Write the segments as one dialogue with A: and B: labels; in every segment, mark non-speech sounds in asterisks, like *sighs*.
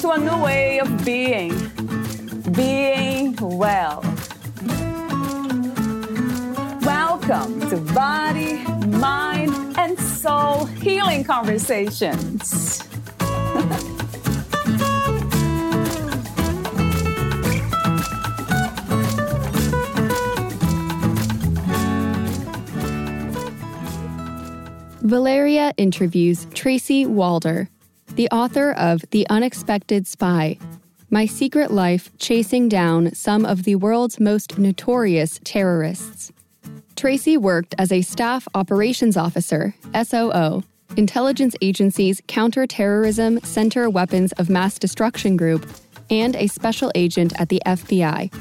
A: to a new way of being, being well. Welcome to Body, Mind, and Soul Healing Conversations.
B: Valeria interviews Tracy Walder, the author of The Unexpected Spy My Secret Life Chasing Down Some of the World's Most Notorious Terrorists. Tracy worked as a Staff Operations Officer, SOO, Intelligence Agency's Counterterrorism Center Weapons of Mass Destruction Group, and a special agent at the FBI.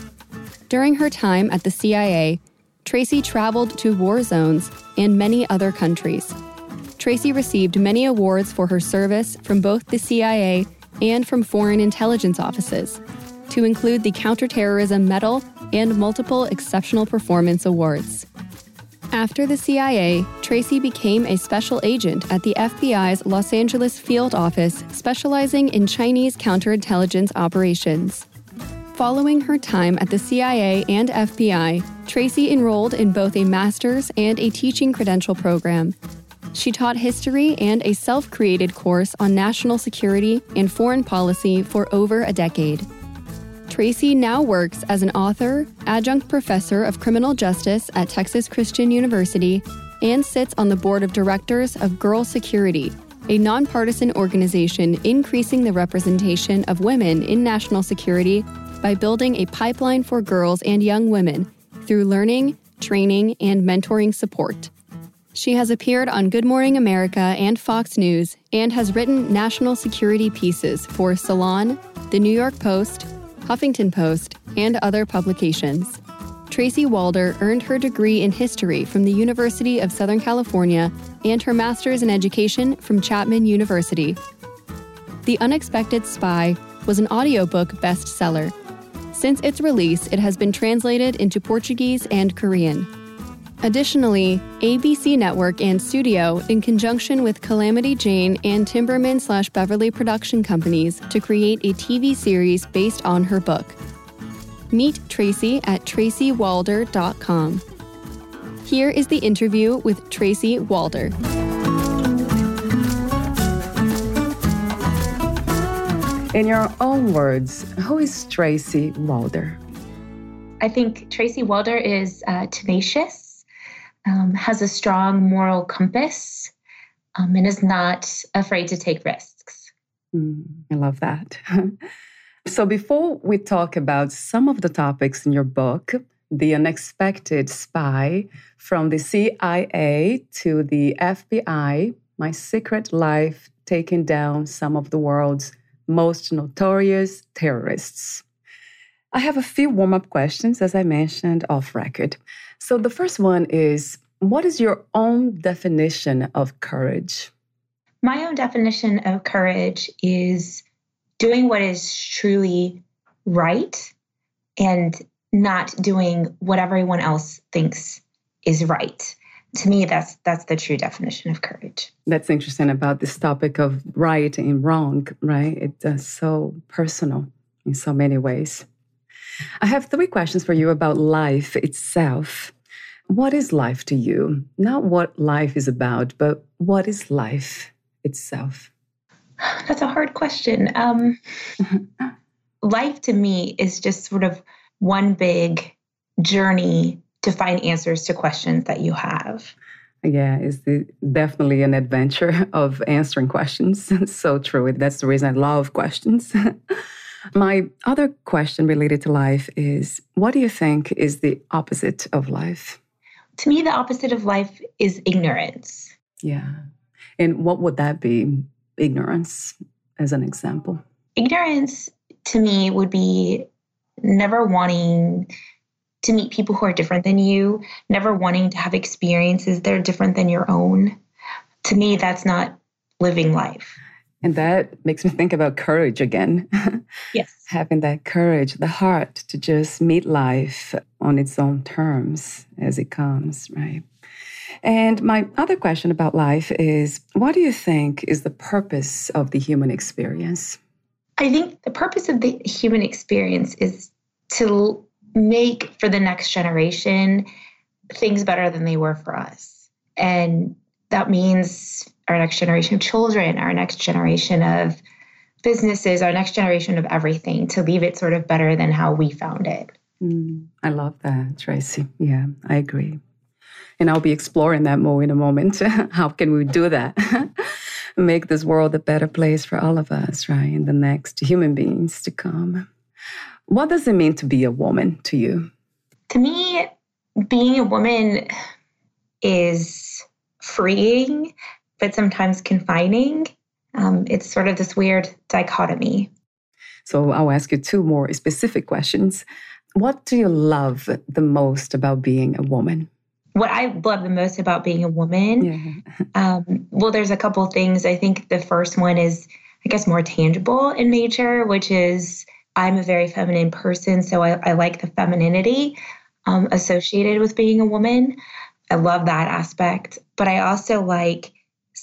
B: During her time at the CIA, Tracy traveled to war zones and many other countries. Tracy received many awards for her service from both the CIA and from foreign intelligence offices, to include the Counterterrorism Medal and multiple Exceptional Performance Awards. After the CIA, Tracy became a special agent at the FBI's Los Angeles field office, specializing in Chinese counterintelligence operations. Following her time at the CIA and FBI, Tracy enrolled in both a master's and a teaching credential program she taught history and a self created course on national security and foreign policy for over a decade. Tracy now works as an author, adjunct professor of criminal justice at Texas Christian University, and sits on the board of directors of Girl Security, a nonpartisan organization increasing the representation of women in national security by building a pipeline for girls and young women through learning, training, and mentoring support. She has appeared on Good Morning America and Fox News and has written national security pieces for Salon, The New York Post, Huffington Post, and other publications. Tracy Walder earned her degree in history from the University of Southern California and her master's in education from Chapman University. The Unexpected Spy was an audiobook bestseller. Since its release, it has been translated into Portuguese and Korean. Additionally, ABC Network and Studio, in conjunction with Calamity Jane and Timberman slash Beverly production companies, to create a TV series based on her book. Meet Tracy at tracywalder.com. Here is the interview with Tracy Walder.
A: In your own words, who is Tracy Walder?
C: I think Tracy Walder is uh, tenacious um, has a strong moral compass, um, and is not afraid to take risks.
A: Mm, I love that. *laughs* so, before we talk about some of the topics in your book, The Unexpected Spy from the CIA to the FBI, My Secret Life Taking Down Some of the World's Most Notorious Terrorists. I have a few warm up questions, as I mentioned off record. So the first one is what is your own definition of courage?
C: My own definition of courage is doing what is truly right and not doing what everyone else thinks is right. To me, that's that's the true definition of courage.
A: That's interesting about this topic of right and wrong, right? It's uh, so personal in so many ways. I have three questions for you about life itself. What is life to you? Not what life is about, but what is life itself? *sighs*
C: That's a hard question. Um, *laughs* life to me is just sort of one big journey to find answers to questions that you have.
A: Yeah, it's the, definitely an adventure *laughs* of answering questions. *laughs* so true. That's the reason I love questions. My other question related to life is what do you think is the opposite of life?
C: To me, the opposite of life is ignorance.
A: Yeah. And what would that be? Ignorance, as an example.
C: Ignorance to me would be never wanting to meet people who are different than you, never wanting to have experiences that are different than your own. To me, that's not living life.
A: And that makes me think about courage again. *laughs*
C: Yes.
A: Having that courage, the heart to just meet life on its own terms as it comes, right? And my other question about life is what do you think is the purpose of the human experience?
C: I think the purpose of the human experience is to make for the next generation things better than they were for us. And that means our next generation of children, our next generation of businesses, our next generation of everything to leave it sort of better than how we found it.
A: Mm, I love that, Tracy. Yeah, I agree. And I'll be exploring that more in a moment. *laughs* how can we do that? *laughs* Make this world a better place for all of us, right? And the next human beings to come. What does it mean to be a woman to you?
C: To me, being a woman is freeing but sometimes confining. Um, it's sort of this weird dichotomy.
A: So I'll ask you two more specific questions. What do you love the most about being a woman?
C: What I love the most about being a woman, yeah. *laughs* um, well, there's a couple things. I think the first one is, I guess, more tangible in nature, which is I'm a very feminine person, so I, I like the femininity um, associated with being a woman. I love that aspect, but I also like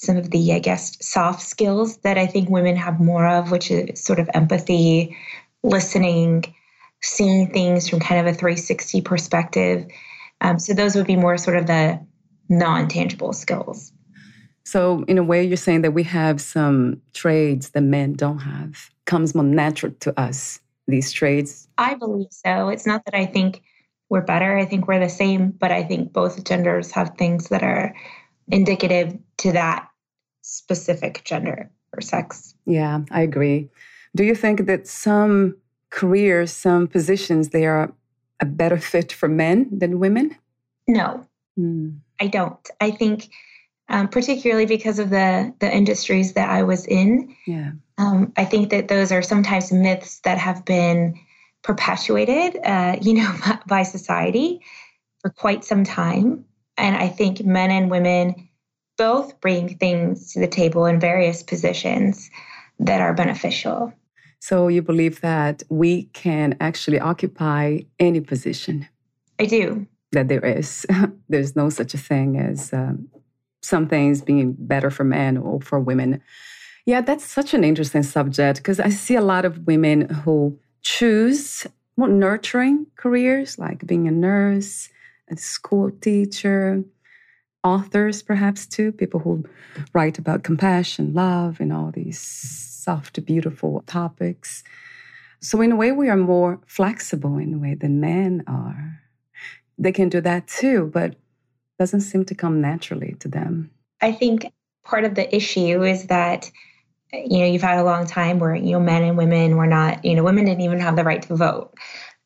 C: some of the, I guess, soft skills that I think women have more of, which is sort of empathy, listening, seeing things from kind of a 360 perspective. Um, so those would be more sort of the non tangible skills.
A: So, in a way, you're saying that we have some trades that men don't have, comes more natural to us, these trades?
C: I believe so. It's not that I think we're better, I think we're the same, but I think both genders have things that are indicative to that specific gender or sex.
A: Yeah, I agree. Do you think that some careers, some positions, they are a better fit for men than women?
C: No, mm. I don't. I think, um, particularly because of the the industries that I was in, yeah, um, I think that those are sometimes myths that have been perpetuated, uh, you know, *laughs* by society for quite some time. And I think men and women both bring things to the table in various positions that are beneficial.
A: So you believe that we can actually occupy any position?
C: I do.
A: That there is. *laughs* There's no such a thing as um, some things being better for men or for women. Yeah, that's such an interesting subject because I see a lot of women who choose more nurturing careers like being a nurse, a school teacher, authors, perhaps too, people who write about compassion, love, and all these soft, beautiful topics. So, in a way, we are more flexible in a way than men are. They can do that too, but doesn't seem to come naturally to them.
C: I think part of the issue is that you know you've had a long time where you know men and women were not you know women didn't even have the right to vote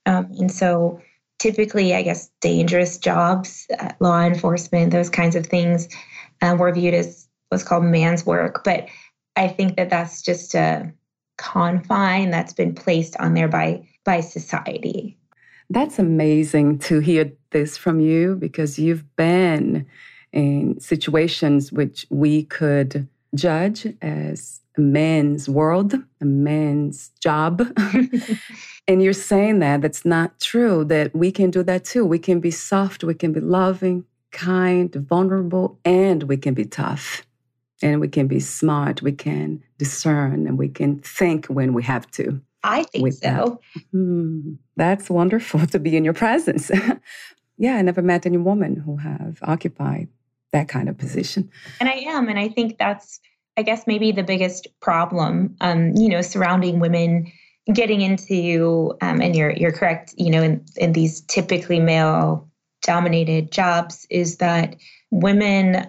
C: um, and so typically, I guess, dangerous jobs, uh, law enforcement, those kinds of things um, were viewed as what's called man's work. But I think that that's just a confine that's been placed on there by by society.
A: That's amazing to hear this from you because you've been in situations which we could judge as a man's world, a man's job. *laughs* And you're saying that that's not true, that we can do that too. We can be soft, we can be loving, kind, vulnerable, and we can be tough. And we can be smart, we can discern, and we can think when we have to.
C: I think so.
A: That. Mm, that's wonderful *laughs* to be in your presence. *laughs* yeah, I never met any woman who have occupied that kind of position.
C: And I am, and I think that's, I guess, maybe the biggest problem, um, you know, surrounding women getting into um, and you're you're correct you know in, in these typically male dominated jobs is that women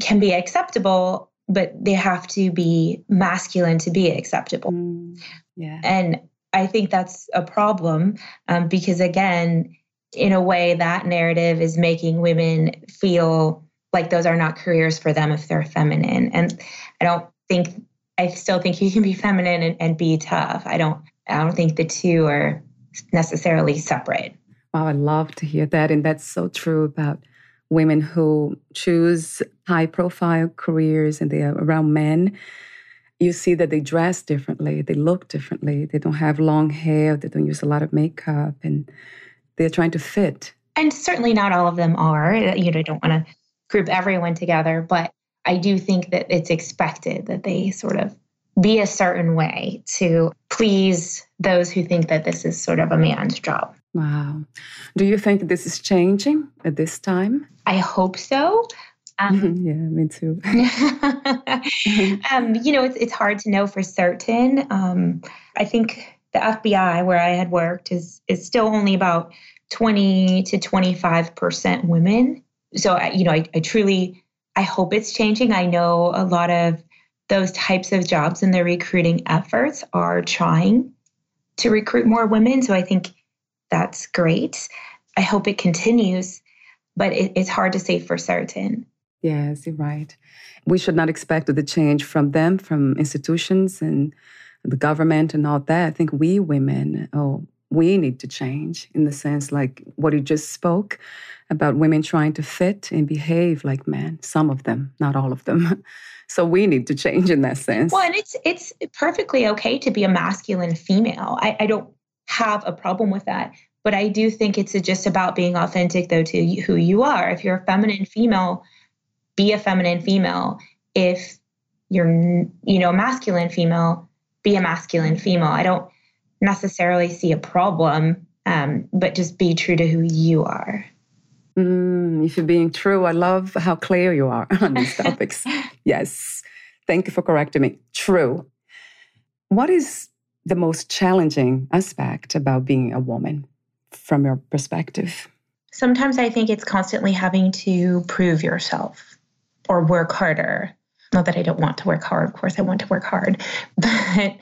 C: can be acceptable but they have to be masculine to be acceptable mm, yeah and i think that's a problem um, because again in a way that narrative is making women feel like those are not careers for them if they're feminine and i don't think I still think you can be feminine and, and, be tough. I don't I don't think the two are necessarily separate.
A: Wow, I love to hear that. And that's so true about women who choose high profile careers and they're around men. You see that they dress differently, they look differently, they don't have long hair, they don't use a lot of makeup, and they're trying to fit.
C: And certainly not all of them are. You know, I don't want to group everyone together, but I do think that it's expected that they sort of be a certain way to please those who think that this is sort of a man's job.
A: Wow. Do you think this is changing at this time?
C: I hope so.
A: Um, *laughs* yeah, me too. *laughs* *laughs*
C: um, you know, it's, it's hard to know for certain. Um, I think the FBI, where I had worked, is is still only about twenty to twenty five percent women. So, you know, I, I truly, I hope it's changing. I know a lot of those types of jobs and their recruiting efforts are trying to recruit more women. So I think that's great. I hope it continues, but it, it's hard to say for certain.
A: Yes, you're right. We should not expect the change from them, from institutions and the government and all that. I think we women, oh, we need to change in the sense like what you just spoke about women trying to fit and behave like men, some of them, not all of them. *laughs* So we need to change in that sense.
C: Well, and it's it's perfectly okay to be a masculine female. I, I don't have a problem with that. But I do think it's just about being authentic, though, to who you are. If you're a feminine female, be a feminine female. If you're, you know, masculine female, be a masculine female. I don't necessarily see a problem, um, but just be true to who you are.
A: Mm, if you're being true, I love how clear you are *laughs* on these *laughs* topics. yes. Thank you for correcting me. True. What is the most challenging aspect about being a woman from your perspective?
C: Sometimes I think it's constantly having to prove yourself or work harder. Not that I don't want to work hard, of course, I want to work hard, *laughs* but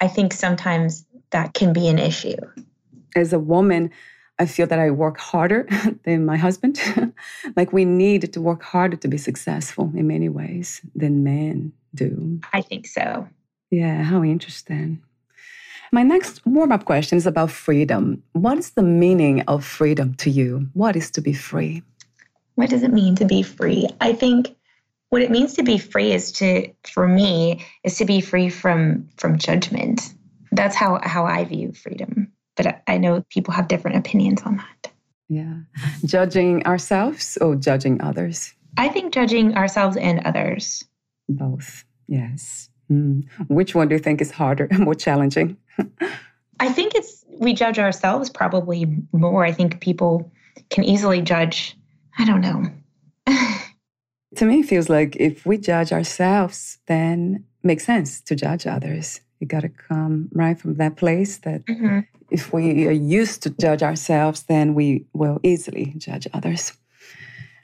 C: I think sometimes that can be an issue.
A: As a woman, I feel that I work harder *laughs* than my husband. *laughs* like we need to work harder to be successful in many ways than men do.
C: I think so.
A: Yeah, how interesting. My next warm up question is about freedom. What is the meaning of freedom to you? What is to be free?
C: What does it mean to be free? I think what it means to be free is to for me is to be free from from judgment. That's how how I view freedom but I know people have different opinions on that.
A: Yeah. Judging ourselves or judging others?
C: I think judging ourselves and others.
A: Both, yes. Mm. Which one do you think is harder, and more challenging?
C: I think it's we judge ourselves probably more. I think people can easily judge. I don't know. *laughs*
A: to me, it feels like if we judge ourselves, then makes sense to judge others. You got to come right from that place that mm-hmm if we are used to judge ourselves, then we will easily judge others.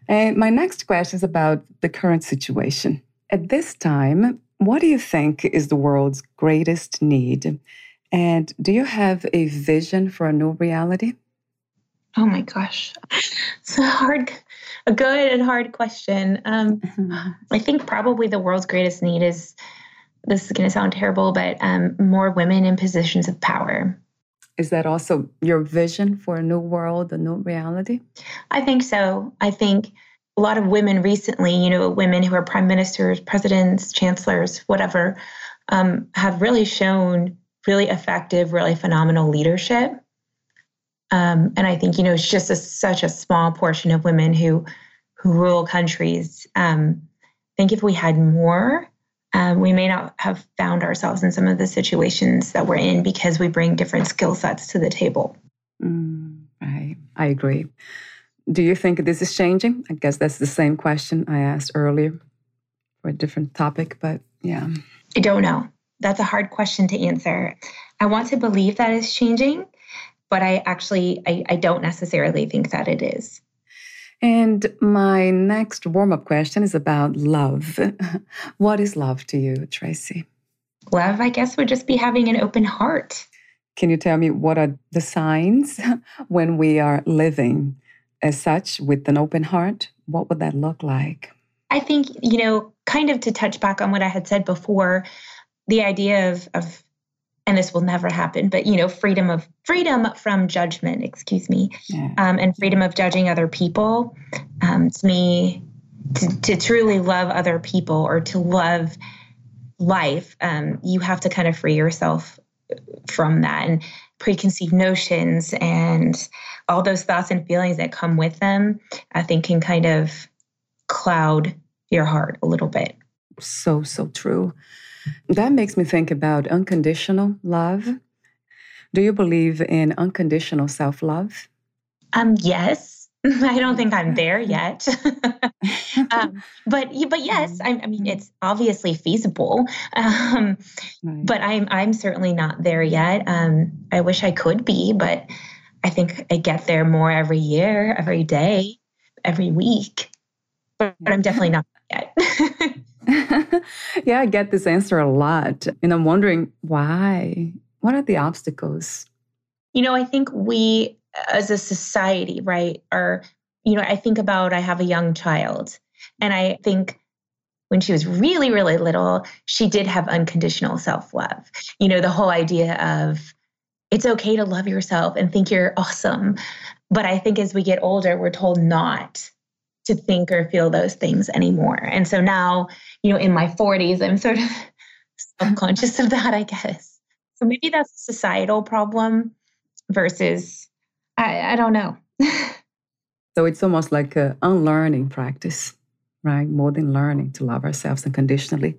A: And my next question is about the current situation. At this time, what do you think is the world's greatest need? And do you have a vision for a new reality?
C: Oh my gosh. It's a hard, a good and hard question. Um, mm-hmm. I think probably the world's greatest need is this is going to sound terrible, but um, more women in positions of power.
A: Is that also your vision for a new world, a new reality?
C: I think so. I think a lot of women recently, you know, women who are prime ministers, presidents, chancellors, whatever, um, have really shown really effective, really phenomenal leadership. Um, and I think you know it's just a, such a small portion of women who who rule countries. Um, I think if we had more, um, we may not have found ourselves in some of the situations that we're in because we bring different skill sets to the table.
A: Mm, right. I agree. Do you think this is changing? I guess that's the same question I asked earlier for a different topic, but yeah.
C: I don't know. That's a hard question to answer. I want to believe that is changing, but I actually I, I don't necessarily think that it is.
A: And my next warm up question is about love. *laughs* What is love to you, Tracy?
C: Love, I guess, would just be having an open heart.
A: Can you tell me what are the signs *laughs* when we are living as such with an open heart? What would that look like?
C: I think, you know, kind of to touch back on what I had said before, the idea of, of and this will never happen but you know freedom of freedom from judgment excuse me yeah. um, and freedom of judging other people um, to me to, to, truly love other people or to love life um, you have to kind of free yourself from that and preconceived notions and all those thoughts and feelings that come with them i think can kind of cloud your heart a little bit
A: so so true that makes me think about unconditional love. Do you believe in unconditional self love?
C: Um, yes. *laughs* I don't think I'm there yet, *laughs* um, but but *laughs* yes, I, I, mean it's obviously feasible, um, right. but I'm I'm certainly not there yet. Um, I wish I could be, but I think I get there more every year, every day, every week. But, but I'm definitely not yet. *laughs*
A: yeah, I get this answer a lot. And I'm wondering why? What are the obstacles?
C: You know, I think we as a society, right, are, you know, I think about I have a young child and I think when she was really, really little, she did have unconditional self love. You know, the whole idea of it's okay to love yourself and think you're awesome. But I think as we get older, we're told not to think or feel those things anymore. And so now, you know, in my 40s, I'm sort of *laughs* self-conscious of that, I guess. So maybe that's a societal problem versus I, I don't know. *laughs*
A: so it's almost like an unlearning practice, right? More than learning to love ourselves unconditionally.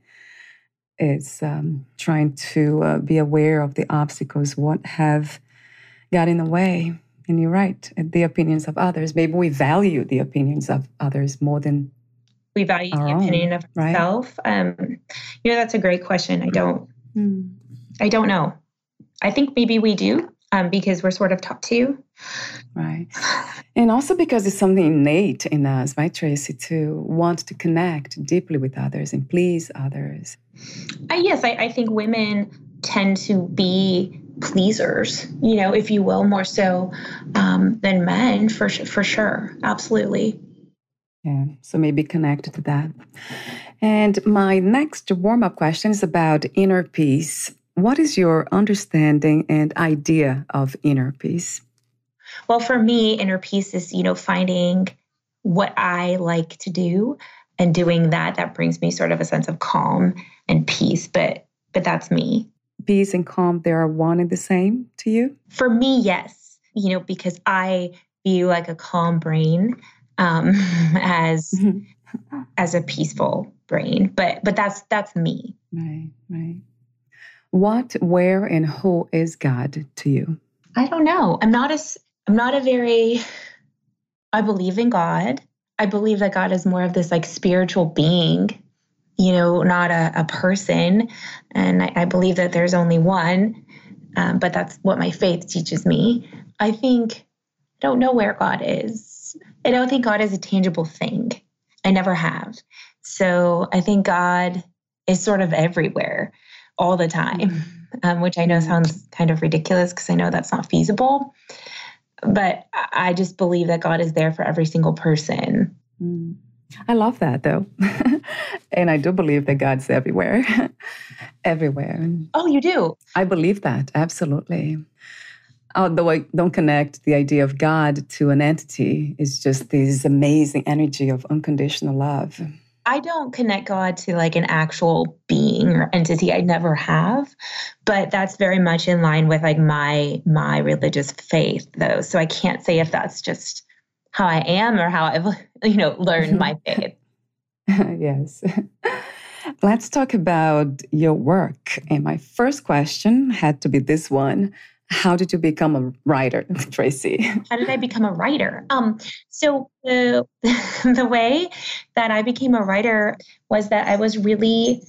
A: It's um, trying to uh, be aware of the obstacles, what have got in the way, and you're right, the opinions of others. Maybe we value the opinions of others more than
C: we value the opinion of right? Um, you know, that's a great question. I don't, mm. I don't know. I think maybe we do um, because we're sort of taught to.
A: Right. And also because it's something innate in us, right, Tracy, to want to connect deeply with others and please others.
C: Uh, yes, I, I think women tend to be pleasers, you know, if you will, more so um, than men, for for sure, absolutely.
A: Yeah, so maybe connected to that. And my next warm up question is about inner peace. What is your understanding and idea of inner peace?
C: Well, for me, inner peace is, you know, finding what I like to do and doing that. That brings me sort of a sense of calm and peace. But but that's me
A: peace and calm, they are one and the same to you?
C: For me, yes. You know, because I view like a calm brain um, *laughs* as as a peaceful brain. But but that's that's me.
A: Right, right. What, where, and who is God to you?
C: I don't know. I'm not as I'm not a very I believe in God. I believe that God is more of this like spiritual being you know, not a, a person. And I, I, believe that there's only one, um, but that's what my faith teaches me. I think, I don't know where God is. I don't think God is a tangible thing. I never have. So I think God is sort of everywhere all the time, mm-hmm. *laughs* um, which I know sounds kind of ridiculous because I know that's not feasible. But I just believe that God is there for every single person.
A: Mm. I love that though. *laughs* and I do believe that God's everywhere. *laughs* everywhere.
C: Oh, you do?
A: I believe that, absolutely. Although I don't connect the idea of God to an entity, it's just this amazing energy of unconditional love.
C: I don't connect God to like an actual being or entity. I never have, but that's very much in line with like my my religious faith though. So I can't say if that's just how I am or how I've, *laughs* you know, learned mm-hmm. my faith. *laughs*
A: yes. *laughs* Let's talk about your work. And my first question had to be this one. How did you become a writer, *laughs* Tracy?
C: How did I become a writer? Um, so the the way that I became a writer was that I was really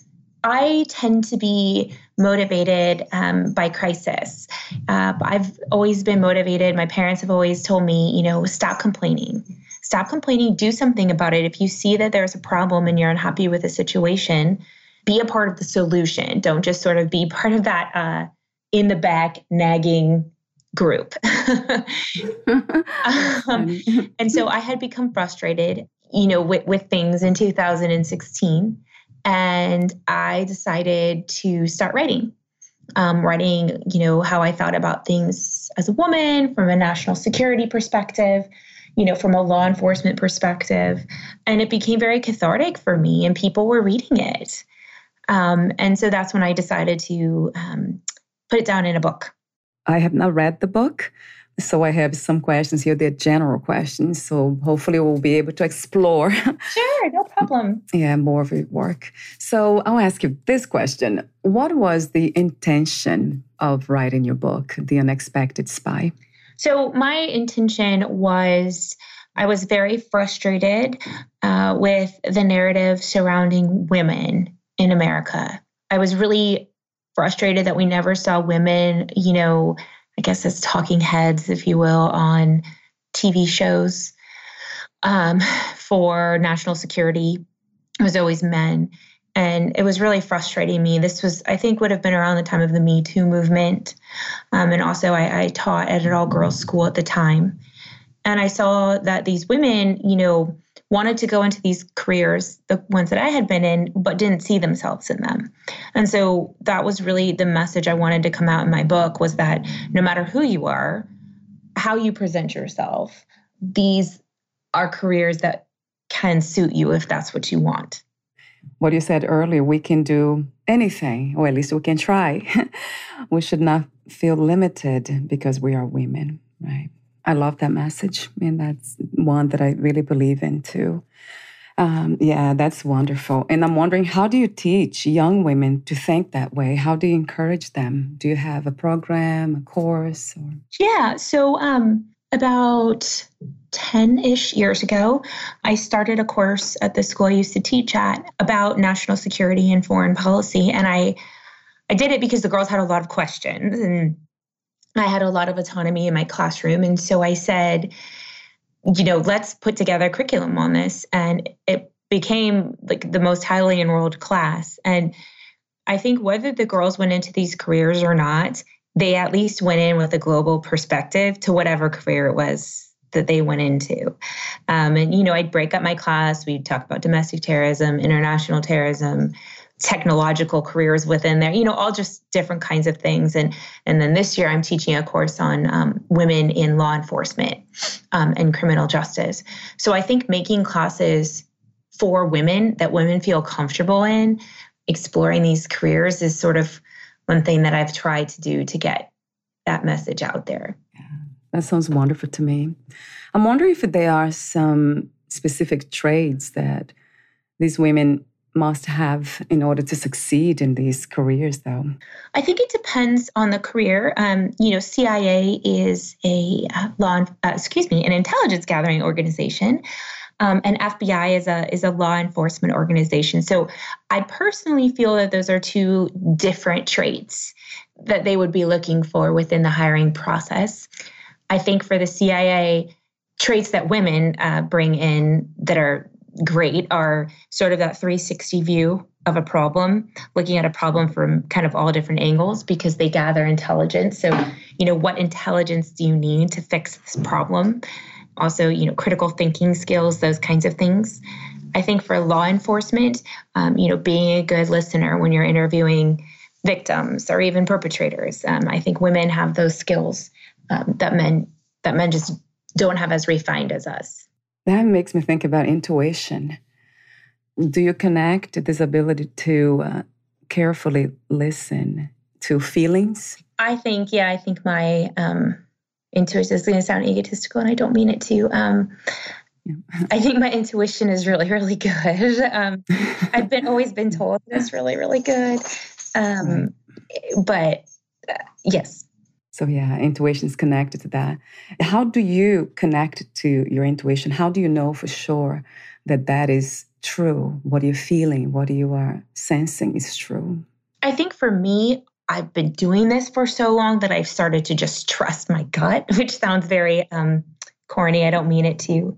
C: I tend to be motivated um, by crisis. Uh, I've always been motivated. My parents have always told me, you know, stop complaining. Stop complaining, do something about it. If you see that there's a problem and you're unhappy with a situation, be a part of the solution. Don't just sort of be *laughs* part of that uh, in the back nagging group. *laughs* *laughs* um, and so I had become frustrated, you know, with, with things in 2016 and I decided to start writing. um, writing, you know, how I thought about things as a woman from a national security perspective, you know, from a law enforcement perspective. And it became very cathartic for me, and people were reading it. Um, and so that's when I decided to um, put it down in a book.
A: I have not read the book. So I have some questions here. They're general questions. So hopefully we'll be able to explore. *laughs*
C: Sure, no problem.
A: yeah, more of your work. So I'll ask you this question. What was the intention of writing your book, The Unexpected Spy?
C: So my intention was I was very frustrated uh, with the narrative surrounding women in America. I was really frustrated that we never saw women, you know, I guess as talking heads, if you will, on TV shows um, for national security. It was always men. And it was really frustrating me. This was, I think, would have been around the time of the Me Too movement. Um, and also, I, I taught at an all girls school at the time. And I saw that these women, you know, wanted to go into these careers, the ones that I had been in, but didn't see themselves in them. And so that was really the message I wanted to come out in my book was that no matter who you are, how you present yourself, these are careers that can suit you if that's what you want.
A: What you said earlier, we can do anything, or at least we can try. *laughs* we should not feel limited because we are women, right? I love that message. And that's one that I really believe in too. Um, yeah, that's wonderful. And I'm wondering, how do you teach young women to think that way? How do you encourage them? Do you have a program, a course? Or?
C: Yeah. So, um, about 10 ish years ago, I started a course at the school I used to teach at about national security and foreign policy. And I, I did it because the girls had a lot of questions and I had a lot of autonomy in my classroom. And so I said, you know, let's put together a curriculum on this. And it became like the most highly enrolled class. And I think whether the girls went into these careers or not, they at least went in with a global perspective to whatever career it was that they went into. Um, and, you know, I'd break up my class. We'd talk about domestic terrorism, international terrorism, technological careers within there you know all just different kinds of things and and then this year i'm teaching a course on um, women in law enforcement um, and criminal justice so i think making classes for women that women feel comfortable in exploring these careers is sort of one thing that i've tried to do to get that message out there.
A: Yeah, that sounds wonderful to me. I'm wondering if there are some specific trades that these women must have in order to succeed in these careers though.
C: I think it depends on the career. Um, you know cia is a uh, law uh, excuse me an intelligence gathering organization um, and fbi is a is a law enforcement organization so i personally feel that those are two different traits that they would be looking for within the hiring process i think for the cia traits that women uh, bring in that are great are sort of that 360 view of a problem, looking at a problem from kind of all different angles because they gather intelligence. So, you know, what intelligence do you need to fix this problem? Also, you know, critical thinking skills, those kinds of things. I think for law enforcement, um, you know, being a good listener when you're interviewing victims or even perpetrators, um, I think women have those skills um, that men that men just don't have as refined as us.
A: That makes me think about intuition. Do you connect this ability to uh, carefully listen to feelings?
C: I think, yeah, I think my um, intuition is going to sound egotistical, and I don't mean it to. Um, yeah. I think my intuition is really, really good. *laughs* Um, *laughs* I've been always been told it's really, really good. Um, but uh, yes,
A: so yeah, intuition is connected to that. How do you connect to your intuition? How do you know for sure that that is true? What you're feeling, what you are sensing is true?
C: I think for me, I've been doing this for so long that I've started to just trust my gut, *laughs* which sounds very um, corny. I don't mean it to,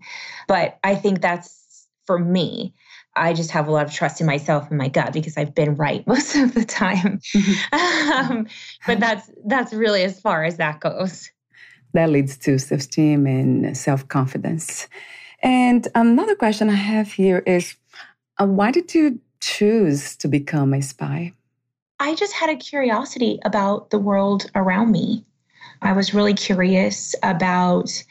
C: but I think that's for me. I just have a lot of trust in myself and my gut because I've been right *laughs* most of the time. Mm-hmm. *laughs* um, but that's that's really as far as that goes.
A: That leads to self-esteem and self-confidence. And another question I have here is, uh, why did you choose to become a spy?
C: I just had a curiosity about the world around me. I was really curious about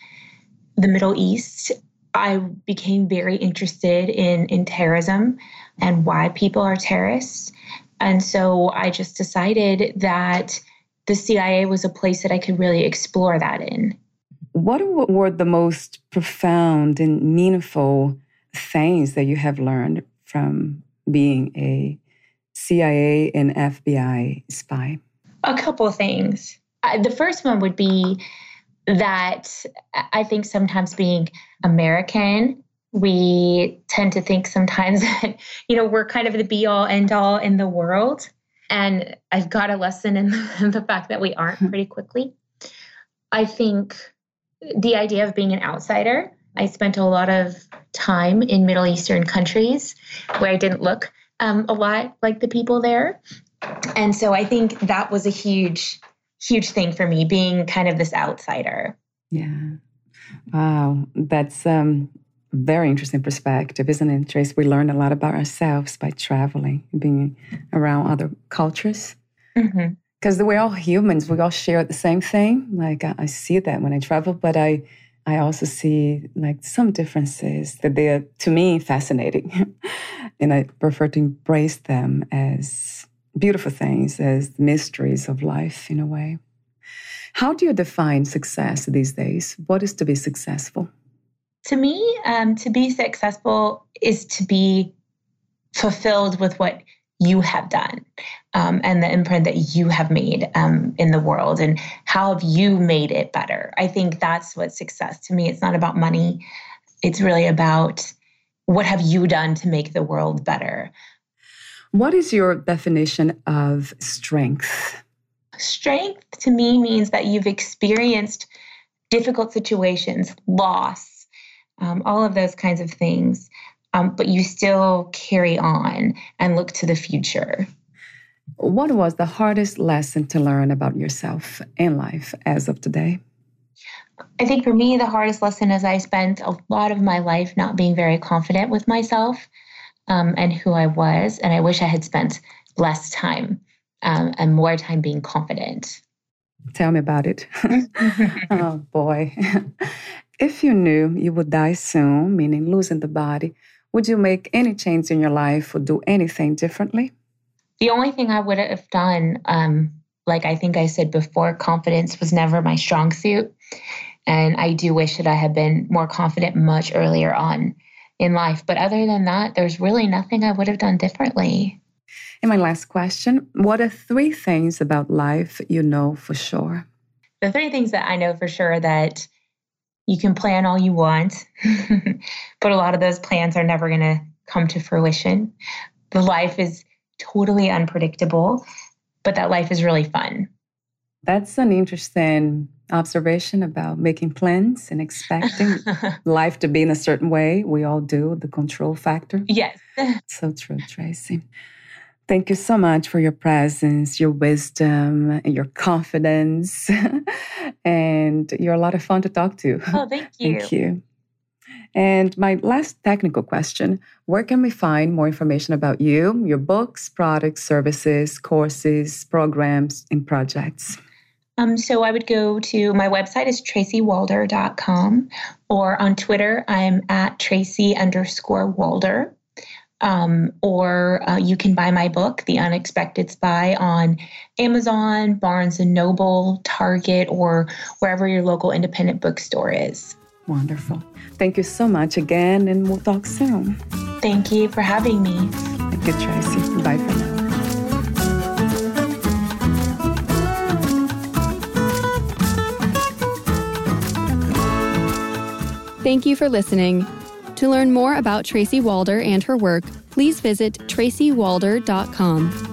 C: the Middle East. I became very interested in, in terrorism and why people are terrorists. And so I just decided that the CIA was a place that I could really explore that in.
A: What were the most profound and meaningful things that you have learned from being a CIA and FBI spy?
C: A couple of things. The first one would be that I think sometimes being American, we tend to think sometimes *laughs* that, you know, we're kind of the be all end all in the world. And I've got a lesson in *laughs* the fact that we aren't hmm. pretty quickly. I think the idea of being an outsider, I spent a lot of time in Middle Eastern countries where I didn't look um, a lot like the people there. And so I think that was a huge, huge thing for me, being kind of this outsider.
A: Yeah. Wow. That's um very interesting perspective, isn't it, Trace? We learn a lot about ourselves by traveling, being around other cultures. Because mm-hmm. we're all humans, we all share the same thing. Like I, I see that when I travel, but I I also see like some differences that they are to me fascinating. *laughs* and I prefer to embrace them as beautiful things, as mysteries of life in a way. How do you define success these days? What is to be successful?
C: To me, um, to be successful is to be fulfilled with what you have done um, and the imprint that you have made um, in the world and how have you made it better i think that's what success to me it's not about money it's really about what have you done to make the world better
A: what is your definition of strength
C: strength to me means that you've experienced difficult situations loss um, all of those kinds of things um, but you still carry on and look to the future.
A: What was the hardest lesson to learn about yourself and life as of today?
C: I think for me, the hardest lesson is I spent a lot of my life not being very confident with myself um, and who I was. And I wish I had spent less time um, and more time being confident.
A: Tell me about it. *laughs* *laughs* oh, boy. *laughs* if you knew you would die soon, meaning losing the body, would you make any change in your life or do anything differently?
C: The only thing I would have done, um, like I think I said before, confidence was never my strong suit. And I do wish that I had been more confident much earlier on in life. But other than that, there's really nothing I would have done differently.
A: And my last question What are three things about life you know for sure?
C: The three things that I know for sure that you can plan all you want, *laughs* but a lot of those plans are never going to come to fruition. The life is totally unpredictable, but that life is really fun.
A: That's an interesting observation about making plans and expecting *laughs* life to be in a certain way. We all do, the control factor.
C: Yes. *laughs*
A: so true, Tracy. Thank you so much for your presence, your wisdom, and your confidence. *laughs* and you're a lot of fun to talk to.
C: Oh, thank you.
A: thank you. And my last technical question Where can we find more information about you, your books, products, services, courses, programs, and projects?
C: Um, so I would go to my website is tracywalder.com or on Twitter, I'm at Tracy underscore Walder. Um, or uh, you can buy my book, The Unexpected Spy, on Amazon, Barnes and Noble, Target, or wherever your local independent bookstore is.
A: Wonderful. Thank you so much again, and we'll talk soon.
C: Thank you for having me.
A: Thank you, Tracy. Bye for now.
B: Thank you for listening. To learn more about Tracy Walder and her work, please visit tracywalder.com.